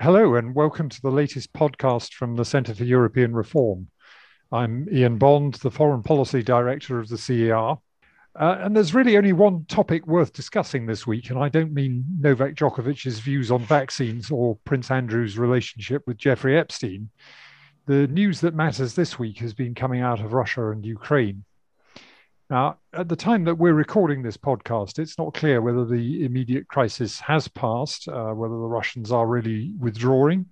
Hello, and welcome to the latest podcast from the Centre for European Reform. I'm Ian Bond, the Foreign Policy Director of the CER. Uh, and there's really only one topic worth discussing this week, and I don't mean Novak Djokovic's views on vaccines or Prince Andrew's relationship with Jeffrey Epstein. The news that matters this week has been coming out of Russia and Ukraine. Now, at the time that we're recording this podcast, it's not clear whether the immediate crisis has passed, uh, whether the Russians are really withdrawing,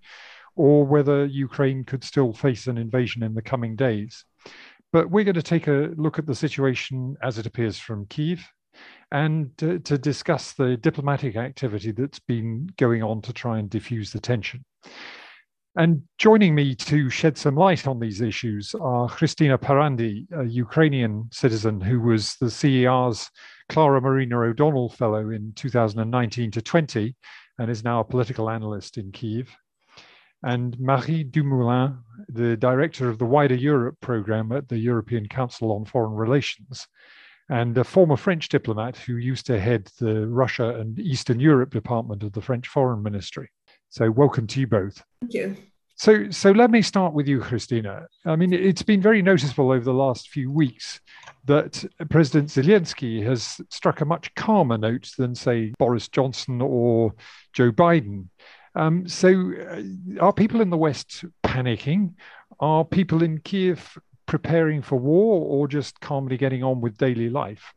or whether Ukraine could still face an invasion in the coming days. But we're going to take a look at the situation as it appears from Kiev and to, to discuss the diplomatic activity that's been going on to try and diffuse the tension. And joining me to shed some light on these issues are Christina Parandi, a Ukrainian citizen who was the CER's Clara Marina O'Donnell Fellow in 2019 to 20 and is now a political analyst in Kiev. And Marie Dumoulin, the director of the Wider Europe program at the European Council on Foreign Relations, and a former French diplomat who used to head the Russia and Eastern Europe department of the French Foreign Ministry. So, welcome to you both. Thank you. So, so let me start with you, Christina. I mean, it's been very noticeable over the last few weeks that President Zelensky has struck a much calmer note than, say, Boris Johnson or Joe Biden. Um, so, uh, are people in the West panicking? Are people in Kiev preparing for war or just calmly getting on with daily life?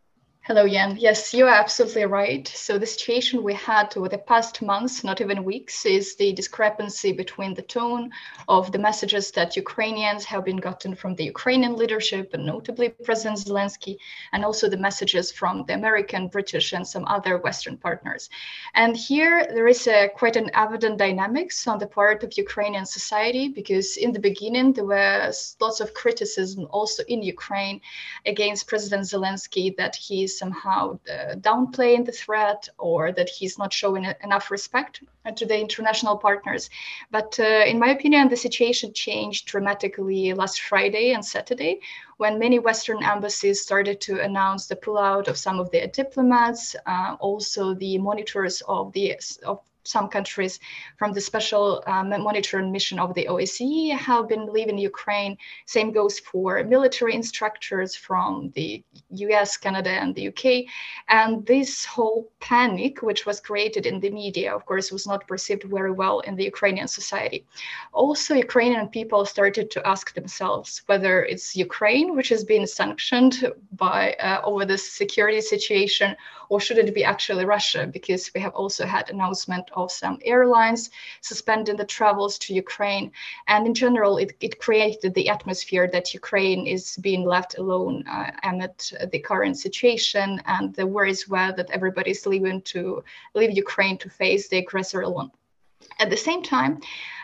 Hello, Jan. Yes, you are absolutely right. So the situation we had over the past months, not even weeks, is the discrepancy between the tone of the messages that Ukrainians have been gotten from the Ukrainian leadership, and notably President Zelensky, and also the messages from the American, British, and some other Western partners. And here there is a quite an evident dynamics on the part of Ukrainian society, because in the beginning there was lots of criticism also in Ukraine against President Zelensky that he's somehow uh, downplaying the threat or that he's not showing enough respect to the international partners. But uh, in my opinion, the situation changed dramatically last Friday and Saturday when many Western embassies started to announce the pullout of some of their diplomats, uh, also the monitors of the of some countries from the special um, monitoring mission of the OSCE have been leaving Ukraine. Same goes for military instructors from the US, Canada, and the UK. And this whole panic, which was created in the media, of course, was not perceived very well in the Ukrainian society. Also, Ukrainian people started to ask themselves whether it's Ukraine, which has been sanctioned by uh, over this security situation, or should it be actually Russia? Because we have also had announcement of some airlines suspending the travels to Ukraine. And in general, it, it created the atmosphere that Ukraine is being left alone uh, amid the current situation. And the worries were that everybody's leaving to leave Ukraine to face the aggressor alone. At the same time,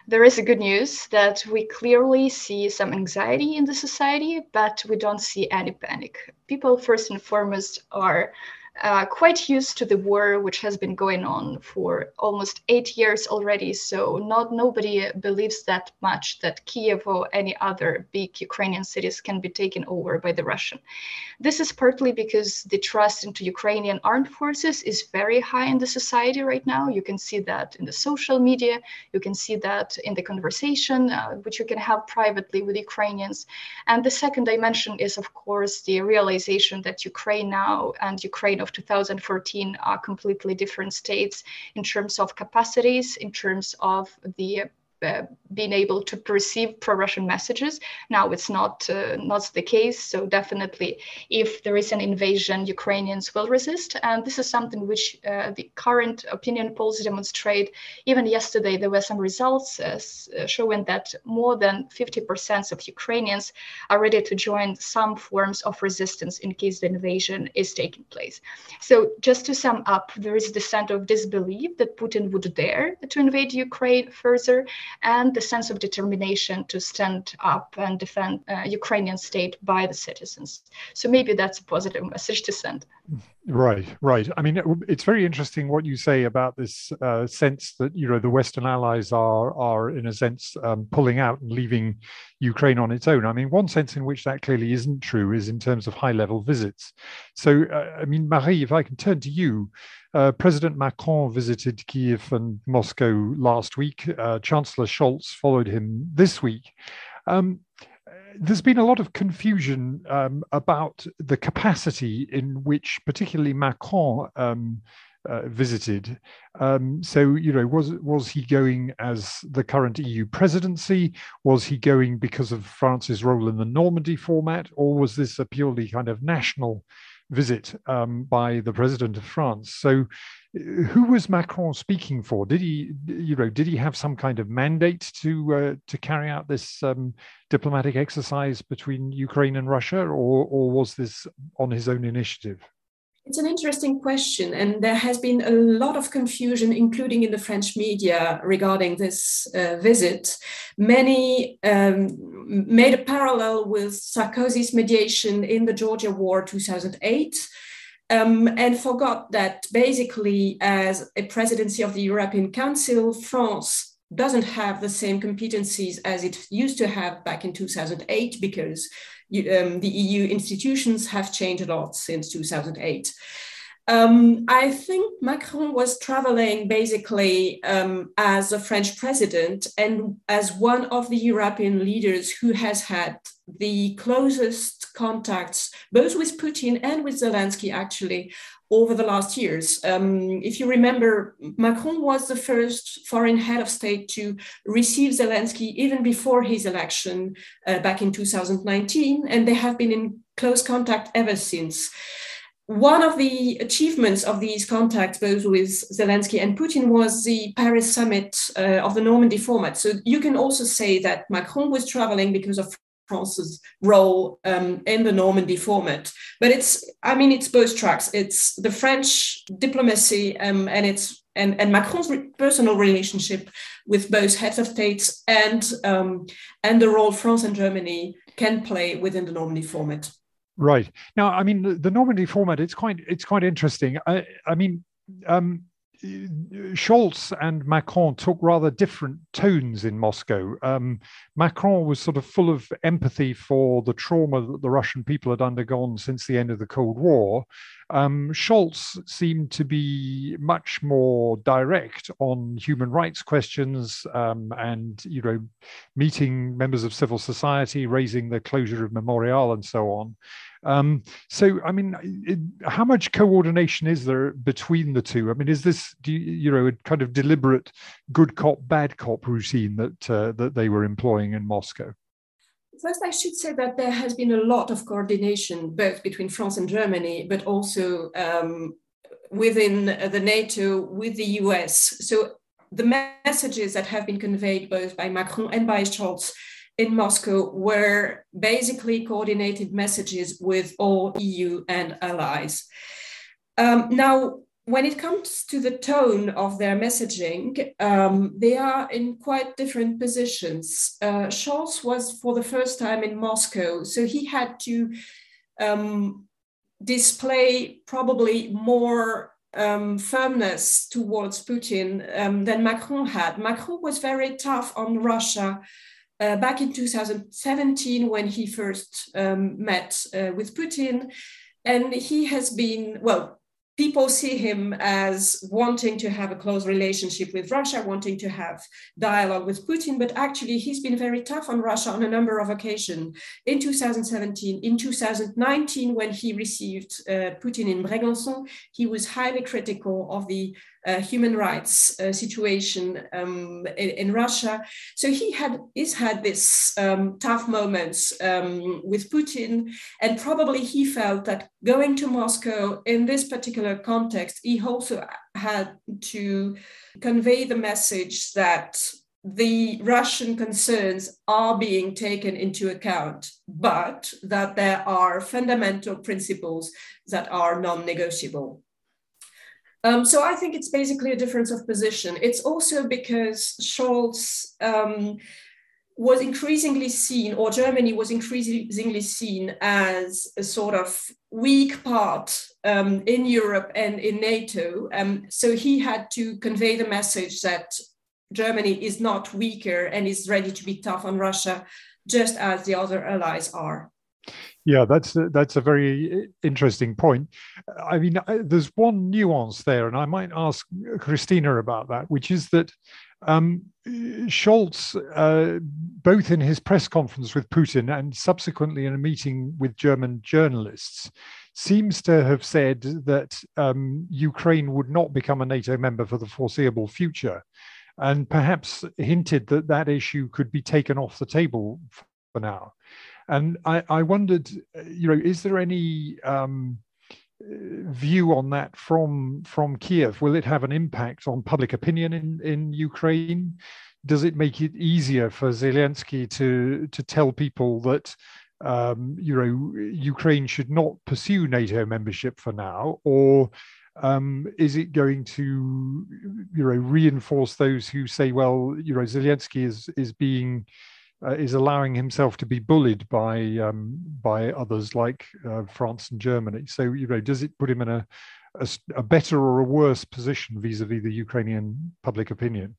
there is a good news that we clearly see some anxiety in the society, but we don't see any panic. People, first and foremost, are uh, quite used to the war, which has been going on for almost eight years already. So not nobody believes that much that Kiev or any other big Ukrainian cities can be taken over by the Russian. This is partly because the trust into Ukrainian armed forces is very high in the society right now. You can see that in the social media. You can see that in the conversation, uh, which you can have privately with Ukrainians. And the second dimension is, of course, the realization that Ukraine now and Ukraine of 2014 are completely different states in terms of capacities, in terms of the uh, being able to perceive pro-Russian messages. Now it's not uh, not the case. So definitely, if there is an invasion, Ukrainians will resist, and this is something which uh, the current opinion polls demonstrate. Even yesterday, there were some results uh, uh, showing that more than 50% of Ukrainians are ready to join some forms of resistance in case the invasion is taking place. So just to sum up, there is the sense of disbelief that Putin would dare to invade Ukraine further and the sense of determination to stand up and defend uh, Ukrainian state by the citizens. So maybe that's a positive message to send. Right, right. I mean, it's very interesting what you say about this uh, sense that you know the Western allies are are in a sense um, pulling out and leaving Ukraine on its own. I mean, one sense in which that clearly isn't true is in terms of high level visits. So, uh, I mean, Marie, if I can turn to you, uh, President Macron visited Kiev and Moscow last week. Uh, Chancellor Scholz followed him this week. Um, there's been a lot of confusion um, about the capacity in which, particularly Macron, um, uh, visited. Um, so, you know, was was he going as the current EU presidency? Was he going because of France's role in the Normandy format, or was this a purely kind of national visit um, by the president of France? So, who was Macron speaking for? Did he, you know, did he have some kind of mandate to uh, to carry out this um, diplomatic exercise between Ukraine and Russia, or or was this on his own initiative? It's an interesting question, and there has been a lot of confusion, including in the French media, regarding this uh, visit. Many um, made a parallel with Sarkozy's mediation in the Georgia War 2008 um, and forgot that basically, as a presidency of the European Council, France doesn't have the same competencies as it used to have back in 2008 because um, the EU institutions have changed a lot since 2008. Um, I think Macron was traveling basically um, as a French president and as one of the European leaders who has had the closest contacts, both with Putin and with Zelensky, actually, over the last years. Um, if you remember, Macron was the first foreign head of state to receive Zelensky even before his election uh, back in 2019, and they have been in close contact ever since. One of the achievements of these contacts, both with Zelensky and Putin, was the Paris summit uh, of the Normandy format. So you can also say that Macron was traveling because of France's role um, in the Normandy format. But it's, I mean, it's both tracks. It's the French diplomacy um, and it's and, and Macron's re- personal relationship with both heads of states and um, and the role France and Germany can play within the Normandy format. Right now, I mean, the, the Normandy format. It's quite it's quite interesting. I, I mean. Um, Scholz and Macron took rather different tones in Moscow. Um, Macron was sort of full of empathy for the trauma that the Russian people had undergone since the end of the Cold War. Um, Scholz seemed to be much more direct on human rights questions um, and, you know, meeting members of civil society, raising the closure of Memorial and so on. Um, so, I mean, it, how much coordination is there between the two? I mean, is this you, you, know a kind of deliberate good cop bad cop routine that uh, that they were employing in Moscow? First, I should say that there has been a lot of coordination both between France and Germany, but also um, within the NATO with the US. So the messages that have been conveyed both by Macron and by Scholz in Moscow were basically coordinated messages with all EU and allies. Um, now, when it comes to the tone of their messaging, um, they are in quite different positions. Uh, Scholz was for the first time in Moscow, so he had to um, display probably more um, firmness towards Putin um, than Macron had. Macron was very tough on Russia uh, back in 2017 when he first um, met uh, with Putin. And he has been, well, people see him as wanting to have a close relationship with Russia, wanting to have dialogue with Putin, but actually he's been very tough on Russia on a number of occasions. In 2017, in 2019, when he received uh, Putin in Brégançon, he was highly critical of the human rights uh, situation um, in, in, Russia. So he had he's had this um, tough moments um, with Putin, and probably he felt that going to Moscow in this particular context, he also had to convey the message that the Russian concerns are being taken into account, but that there are fundamental principles that are non negotiable. Um, so I think it's basically a difference of position. It's also because Scholz um, was increasingly seen, or Germany was increasingly seen as a sort of weak part um, in Europe and in NATO. Um, so he had to convey the message that Germany is not weaker and is ready to be tough on Russia, just as the other allies are. Yeah, that's a, that's a very interesting point. I mean, there's one nuance there, and I might ask Christina about that, which is that um, Scholz, uh, both in his press conference with Putin and subsequently in a meeting with German journalists, seems to have said that um, Ukraine would not become a NATO member for the foreseeable future, and perhaps hinted that that issue could be taken off the table for now. And I, I wondered, you know, is there any um, view on that from from Kiev? Will it have an impact on public opinion in in Ukraine? Does it make it easier for Zelensky to to tell people that um, you know Ukraine should not pursue NATO membership for now, or um, is it going to you know reinforce those who say, well, you know, Zelensky is is being uh, is allowing himself to be bullied by um, by others like uh, France and Germany. So you know, does it put him in a a, a better or a worse position vis-a-vis the Ukrainian public opinion?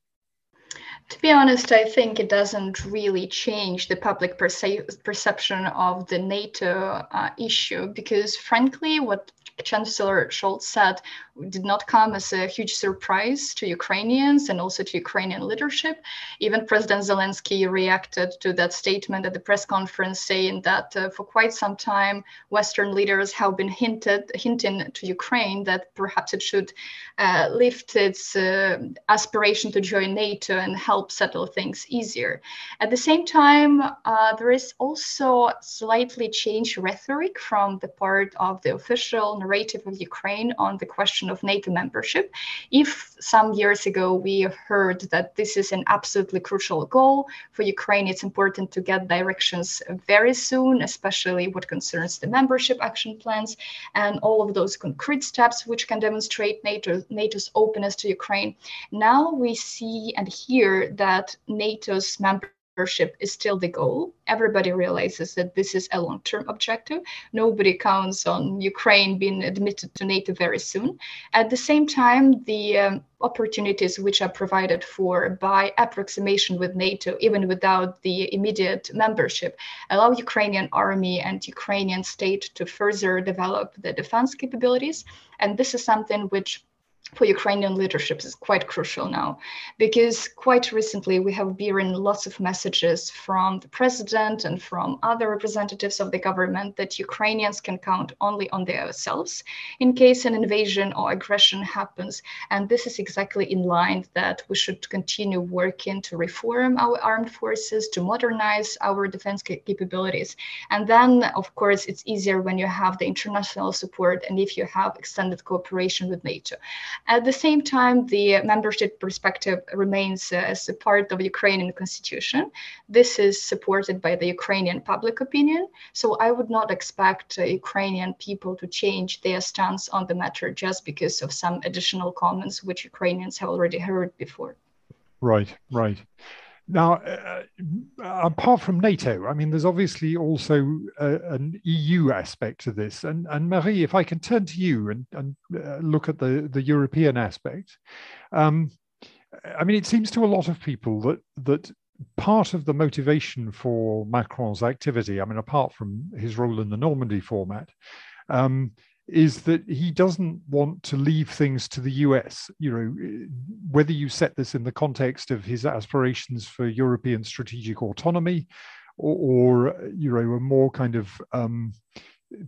To be honest, I think it doesn't really change the public perce- perception of the NATO uh, issue because, frankly, what Chancellor Scholz said did not come as a huge surprise to Ukrainians and also to Ukrainian leadership. Even President Zelensky reacted to that statement at the press conference, saying that uh, for quite some time, Western leaders have been hinted hinting to Ukraine that perhaps it should uh, lift its uh, aspiration to join NATO and help settle things easier. At the same time, uh, there is also slightly changed rhetoric from the part of the official narrative of Ukraine on the question of NATO membership. If some years ago we heard that this is an absolutely crucial goal for Ukraine, it's important to get directions very soon, especially what concerns the membership action plans and all of those concrete steps which can demonstrate NATO, NATO's openness to Ukraine. Now we see and hear that NATO's member membership is still the goal. Everybody realizes that this is a long term objective. Nobody counts on Ukraine being admitted to NATO very soon. At the same time, the um, opportunities which are provided for by approximation with NATO, even without the immediate membership, allow Ukrainian army and Ukrainian state to further develop the defense capabilities. And this is something which for Ukrainian leadership is quite crucial now because quite recently we have been lots of messages from the president and from other representatives of the government that Ukrainians can count only on themselves in case an invasion or aggression happens. And this is exactly in line that we should continue working to reform our armed forces, to modernize our defense capabilities. And then, of course, it's easier when you have the international support and if you have extended cooperation with NATO. At the same time, the membership perspective remains uh, as a part of Ukrainian constitution. This is supported by the Ukrainian public opinion. So I would not expect uh, Ukrainian people to change their stance on the matter just because of some additional comments which Ukrainians have already heard before. Right, right. Now, uh, apart from NATO, I mean, there's obviously also a, an EU aspect to this. And, and Marie, if I can turn to you and, and uh, look at the, the European aspect, um, I mean, it seems to a lot of people that that part of the motivation for Macron's activity, I mean, apart from his role in the Normandy format, um, is that he doesn't want to leave things to the US. You know, whether you set this in the context of his aspirations for European strategic autonomy, or, or you know, a more kind of um,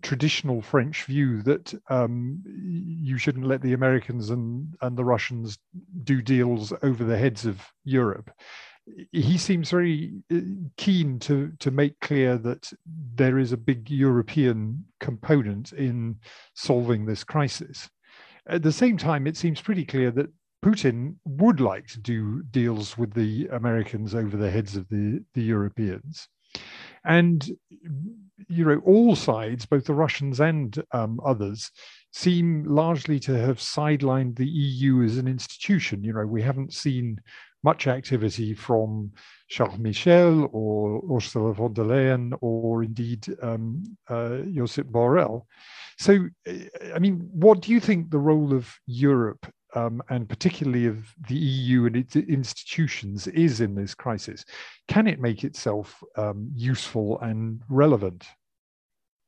traditional French view that um, you shouldn't let the Americans and, and the Russians do deals over the heads of Europe he seems very uh, keen to to make clear that there is a big European component in solving this crisis. At the same time, it seems pretty clear that Putin would like to do deals with the Americans over the heads of the, the Europeans. And you know, all sides, both the Russians and um, others, seem largely to have sidelined the EU as an institution. You know, we haven't seen much activity from Charles Michel or Ursula von der Leyen or indeed um, uh, Josep Borrell. So, I mean, what do you think the role of Europe um, and particularly of the EU and its institutions is in this crisis? Can it make itself um, useful and relevant?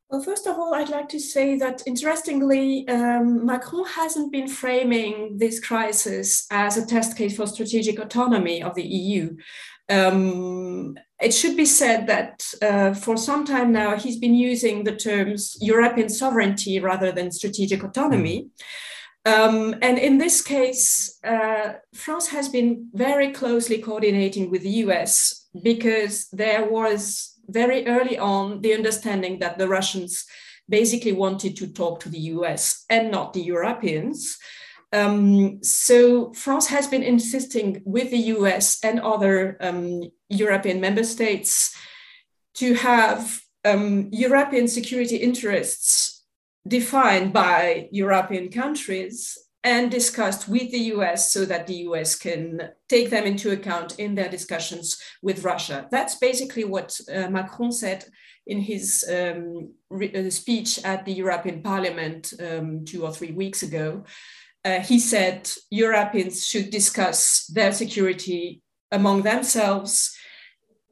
Well, first of all, I'd like to say that interestingly, um, Macron hasn't been framing this crisis as a test case for strategic autonomy of the EU. Um, it should be said that uh, for some time now, he's been using the terms European sovereignty rather than strategic autonomy. Um, and in this case, uh, France has been very closely coordinating with the US because there was very early on the understanding that the Russians basically wanted to talk to the US and not the Europeans. Um, so France has been insisting with the US and other um, European member states to have um, European security interests defined by European countries and discussed with the US so that the US can take them into account in their discussions with Russia. That's basically what uh, Macron said in his um, re- uh, speech at the European Parliament um, two or three weeks ago. Uh, he said Europeans should discuss their security among themselves,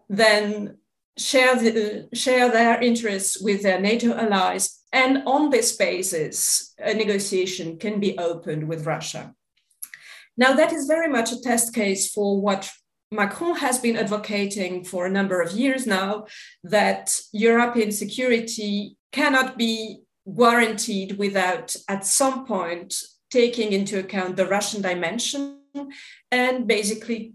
then share, the, share their interests with their NATO allies and on this basis, a negotiation can be opened with Russia. Now, that is very much a test case for what Macron has been advocating for a number of years now that European security cannot be guaranteed without, at some point, taking into account the Russian dimension and basically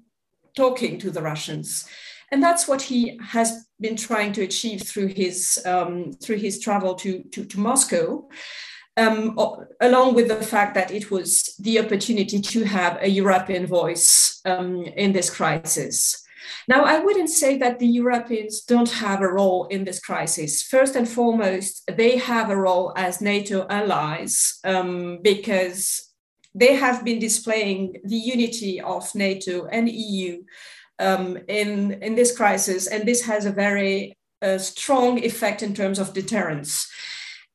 talking to the Russians. And that's what he has been trying to achieve through his, um, through his travel to, to, to Moscow. Um, along with the fact that it was the opportunity to have a European voice um, in this crisis. Now, I wouldn't say that the Europeans don't have a role in this crisis. First and foremost, they have a role as NATO allies um, because they have been displaying the unity of NATO and EU um, in, in this crisis, and this has a very uh, strong effect in terms of deterrence.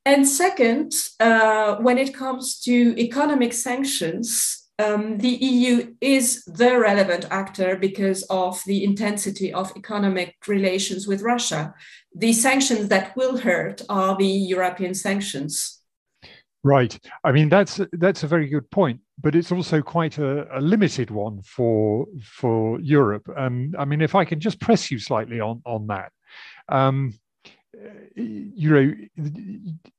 And second, uh, when it comes to economic sanctions, um, the EU is the relevant actor because of the intensity of economic relations with Russia. The sanctions that will hurt are the European sanctions. Right. I mean, that's that's a very good point, but it's also quite a, a limited one for for Europe. Um, I mean, if I can just press you slightly on on that. Um, you know,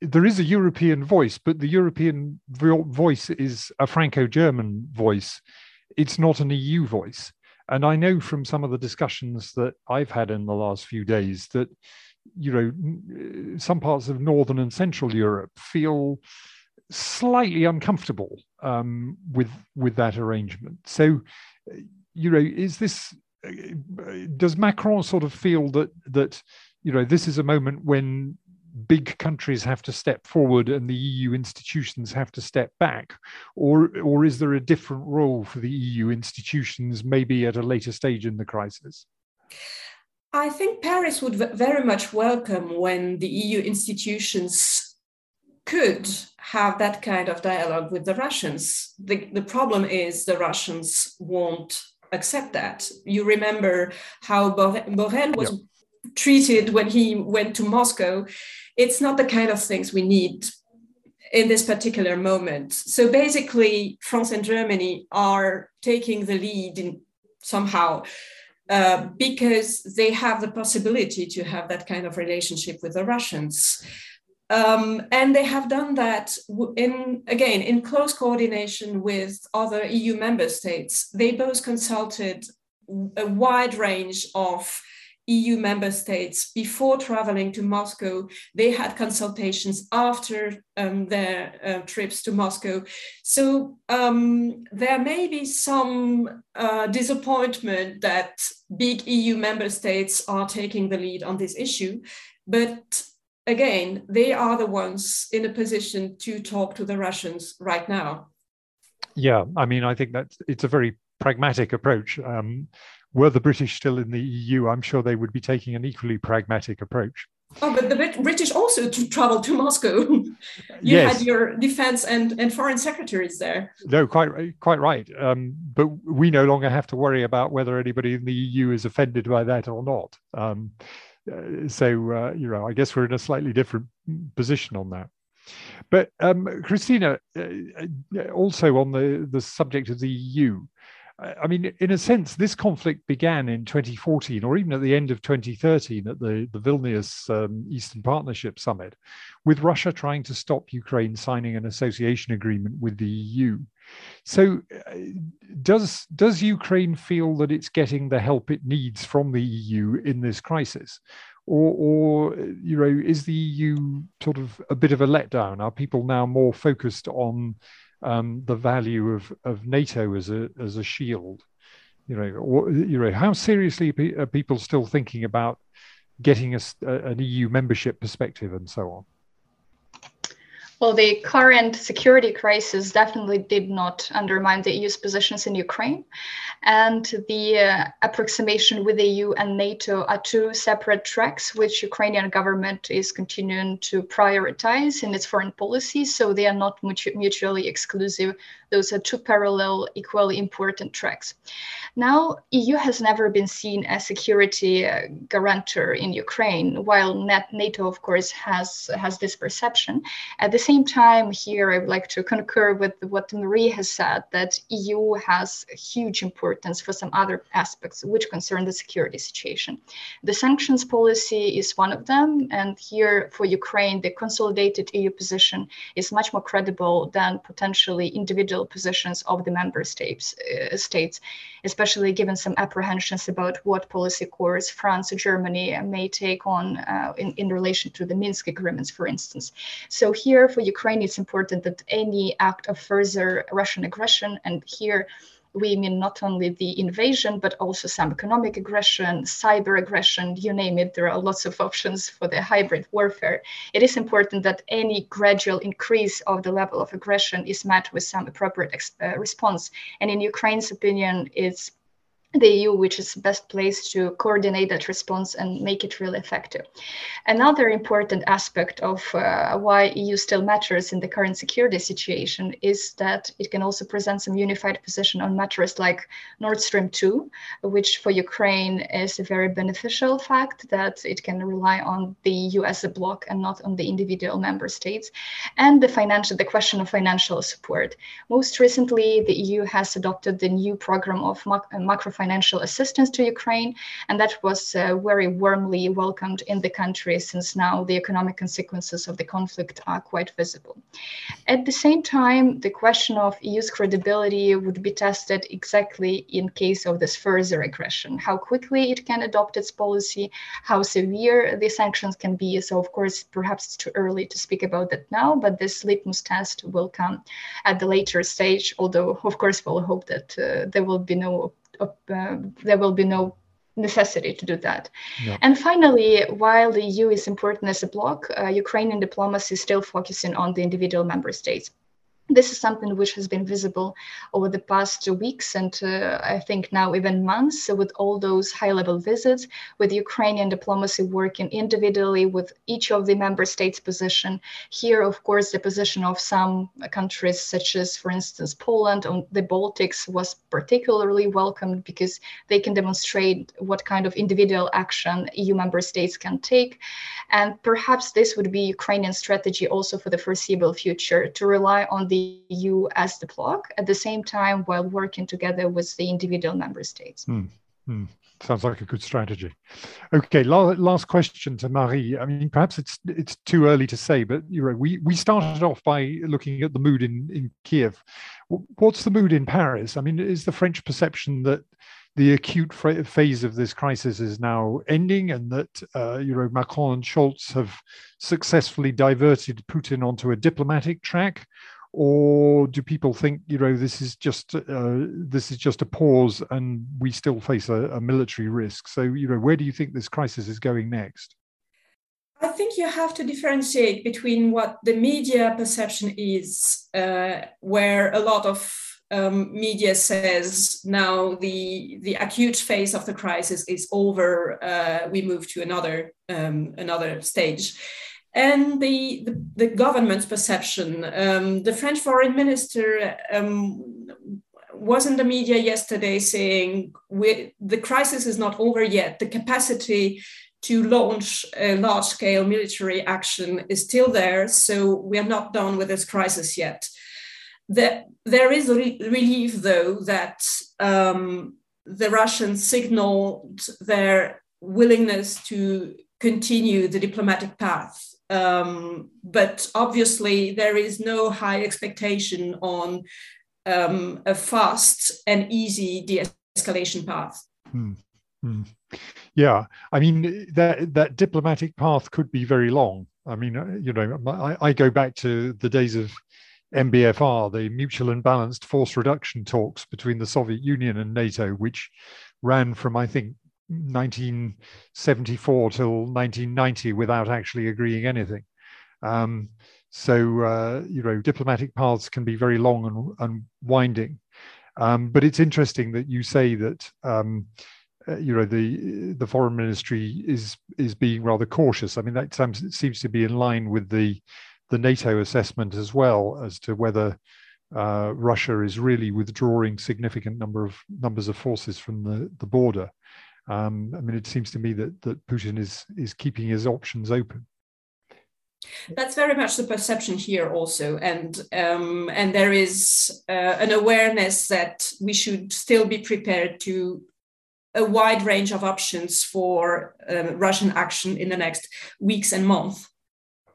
there is a European voice, but the European voice is a Franco-German voice. It's not an EU voice. And I know from some of the discussions that I've had in the last few days that, you know, some parts of Northern and Central Europe feel slightly uncomfortable um, with with that arrangement. So, you know, is this does Macron sort of feel that that you know this is a moment when big countries have to step forward and the EU institutions have to step back, or or is there a different role for the EU institutions maybe at a later stage in the crisis? I think Paris would very much welcome when the EU institutions could have that kind of dialogue with the Russians. The, the problem is the Russians won't accept that. You remember how Borrell was yeah. treated when he went to Moscow. It's not the kind of things we need in this particular moment. So basically, France and Germany are taking the lead in somehow uh, because they have the possibility to have that kind of relationship with the Russians. Um, and they have done that in again in close coordination with other EU member states. They both consulted a wide range of EU member states before traveling to Moscow. They had consultations after um, their uh, trips to Moscow. So um, there may be some uh, disappointment that big EU member states are taking the lead on this issue. But again, they are the ones in a position to talk to the Russians right now. Yeah, I mean, I think that it's a very pragmatic approach. Um, were the British still in the EU, I'm sure they would be taking an equally pragmatic approach. Oh, but the British also to travel to Moscow. you yes. had your defense and, and foreign secretaries there. No, quite quite right. Um, but we no longer have to worry about whether anybody in the EU is offended by that or not. Um, uh, so uh, you know, I guess we're in a slightly different position on that. But um, Christina, uh, uh also on the the subject of the EU, I mean, in a sense, this conflict began in 2014 or even at the end of 2013 at the, the Vilnius um, Eastern Partnership Summit, with Russia trying to stop Ukraine signing an association agreement with the EU. So, uh, does, does Ukraine feel that it's getting the help it needs from the EU in this crisis? Or, or, you know, is the EU sort of a bit of a letdown? Are people now more focused on um, the value of, of NATO as a as a shield. You know, or, you know, how seriously are people still thinking about getting a, an EU membership perspective and so on? Well, the current security crisis definitely did not undermine the EU's positions in Ukraine. And the uh, approximation with the EU and NATO are two separate tracks, which Ukrainian government is continuing to prioritize in its foreign policy. So they are not mutually exclusive those are two parallel, equally important tracks. Now, EU has never been seen as security uh, guarantor in Ukraine, while NATO, of course, has has this perception. At the same time, here I would like to concur with what Marie has said that EU has huge importance for some other aspects which concern the security situation. The sanctions policy is one of them, and here for Ukraine, the consolidated EU position is much more credible than potentially individual positions of the member states, uh, states, especially given some apprehensions about what policy course France or Germany may take on uh, in, in relation to the Minsk agreements, for instance. So here for Ukraine, it's important that any act of further Russian aggression, and here we mean not only the invasion, but also some economic aggression, cyber aggression, you name it. There are lots of options for the hybrid warfare. It is important that any gradual increase of the level of aggression is met with some appropriate uh, response. And in Ukraine's opinion, it's the EU, which is best placed to coordinate that response and make it really effective. Another important aspect of uh, why EU still matters in the current security situation is that it can also present some unified position on matters like Nord Stream 2, which for Ukraine is a very beneficial fact that it can rely on the EU as a bloc and not on the individual member states, and the financial, the question of financial support. Most recently, the EU has adopted the new program of macro financial assistance to Ukraine, and that was uh, very warmly welcomed in the country since now the economic consequences of the conflict are quite visible. At the same time, the question of EU's credibility would be tested exactly in case of this further aggression, how quickly it can adopt its policy, how severe the sanctions can be. So, of course, perhaps it's too early to speak about that now, but this litmus test will come at the later stage, although, of course, we'll hope that uh, there will be no uh, there will be no necessity to do that. Yeah. And finally, while the EU is important as a bloc, uh, Ukrainian diplomacy is still focusing on the individual member states this is something which has been visible over the past weeks and uh, I think now even months with all those high level visits, with Ukrainian diplomacy working individually with each of the member states' position. Here, of course, the position of some countries, such as, for instance, Poland on the Baltics, was particularly welcomed because they can demonstrate what kind of individual action EU member states can take. And perhaps this would be Ukrainian strategy also for the foreseeable future to rely on the the EU as the bloc at the same time while working together with the individual member states. Mm, mm. Sounds like a good strategy. Okay, last question to Marie. I mean, perhaps it's it's too early to say, but you know, we we started off by looking at the mood in in Kiev. What's the mood in Paris? I mean, is the French perception that the acute phase of this crisis is now ending, and that uh, you know Macron and Scholz have successfully diverted Putin onto a diplomatic track, or do people think you know this is just uh, this is just a pause and we still face a, a military risk? So you know where do you think this crisis is going next? I think you have to differentiate between what the media perception is, uh, where a lot of um, media says now the the acute phase of the crisis is over. Uh, we move to another um, another stage, and the the, the government's perception. Um, the French foreign minister um, was in the media yesterday saying the crisis is not over yet. The capacity to launch a large scale military action is still there. So we are not done with this crisis yet. The, there is re- relief, though, that um, the Russians signaled their willingness to continue the diplomatic path. Um, but obviously, there is no high expectation on um, a fast and easy de escalation path. Hmm. Hmm. Yeah, I mean that that diplomatic path could be very long. I mean, uh, you know, I, I go back to the days of MBFR, the mutual and balanced force reduction talks between the Soviet Union and NATO, which ran from I think 1974 till 1990 without actually agreeing anything. Um, so uh, you know, diplomatic paths can be very long and, and winding. Um, but it's interesting that you say that um, uh, you know the the foreign ministry is is being rather cautious. I mean that seems to be in line with the the NATO assessment as well as to whether uh, Russia is really withdrawing significant number of numbers of forces from the the border. Um, I mean, it seems to me that that Putin is is keeping his options open. That's very much the perception here, also, and um, and there is uh, an awareness that we should still be prepared to a wide range of options for uh, Russian action in the next weeks and months.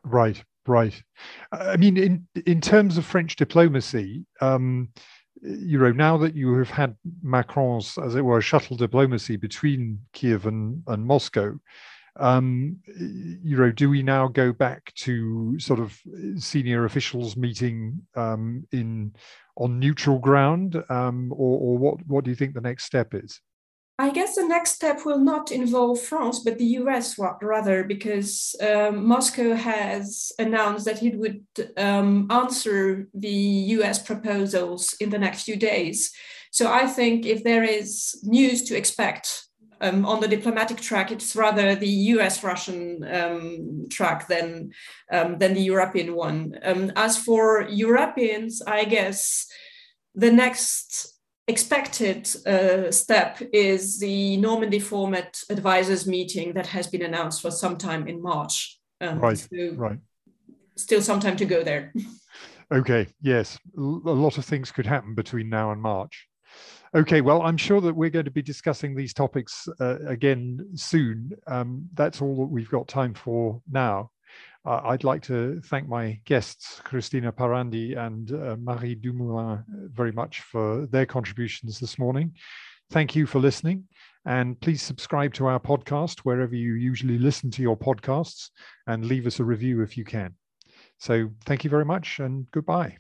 Right, right. I mean, in in terms of French diplomacy, um, you know, now that you have had Macron's, as it were, shuttle diplomacy between Kiev and, and Moscow, um, you know, do we now go back to sort of senior officials meeting um, in on neutral ground, um, or, or what? What do you think the next step is? I guess the next step will not involve France, but the US rather, because um, Moscow has announced that it would um, answer the US proposals in the next few days. So I think if there is news to expect um, on the diplomatic track, it's rather the US Russian um, track than, um, than the European one. Um, as for Europeans, I guess the next expected uh, step is the Normandy format advisors meeting that has been announced for some time in March. Um, right, so right. Still some time to go there. okay, yes. A lot of things could happen between now and March. Okay, well, I'm sure that we're going to be discussing these topics uh, again soon. Um, that's all that we've got time for now. Uh, I'd like to thank my guests, Christina Parandi and uh, Marie Dumoulin, very much for their contributions this morning. Thank you for listening. And please subscribe to our podcast wherever you usually listen to your podcasts and leave us a review if you can. So thank you very much and goodbye.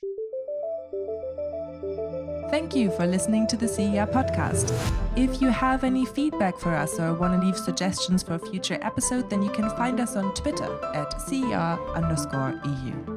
Thank you for listening to the CER podcast. If you have any feedback for us or want to leave suggestions for a future episode, then you can find us on Twitter at CER underscore EU.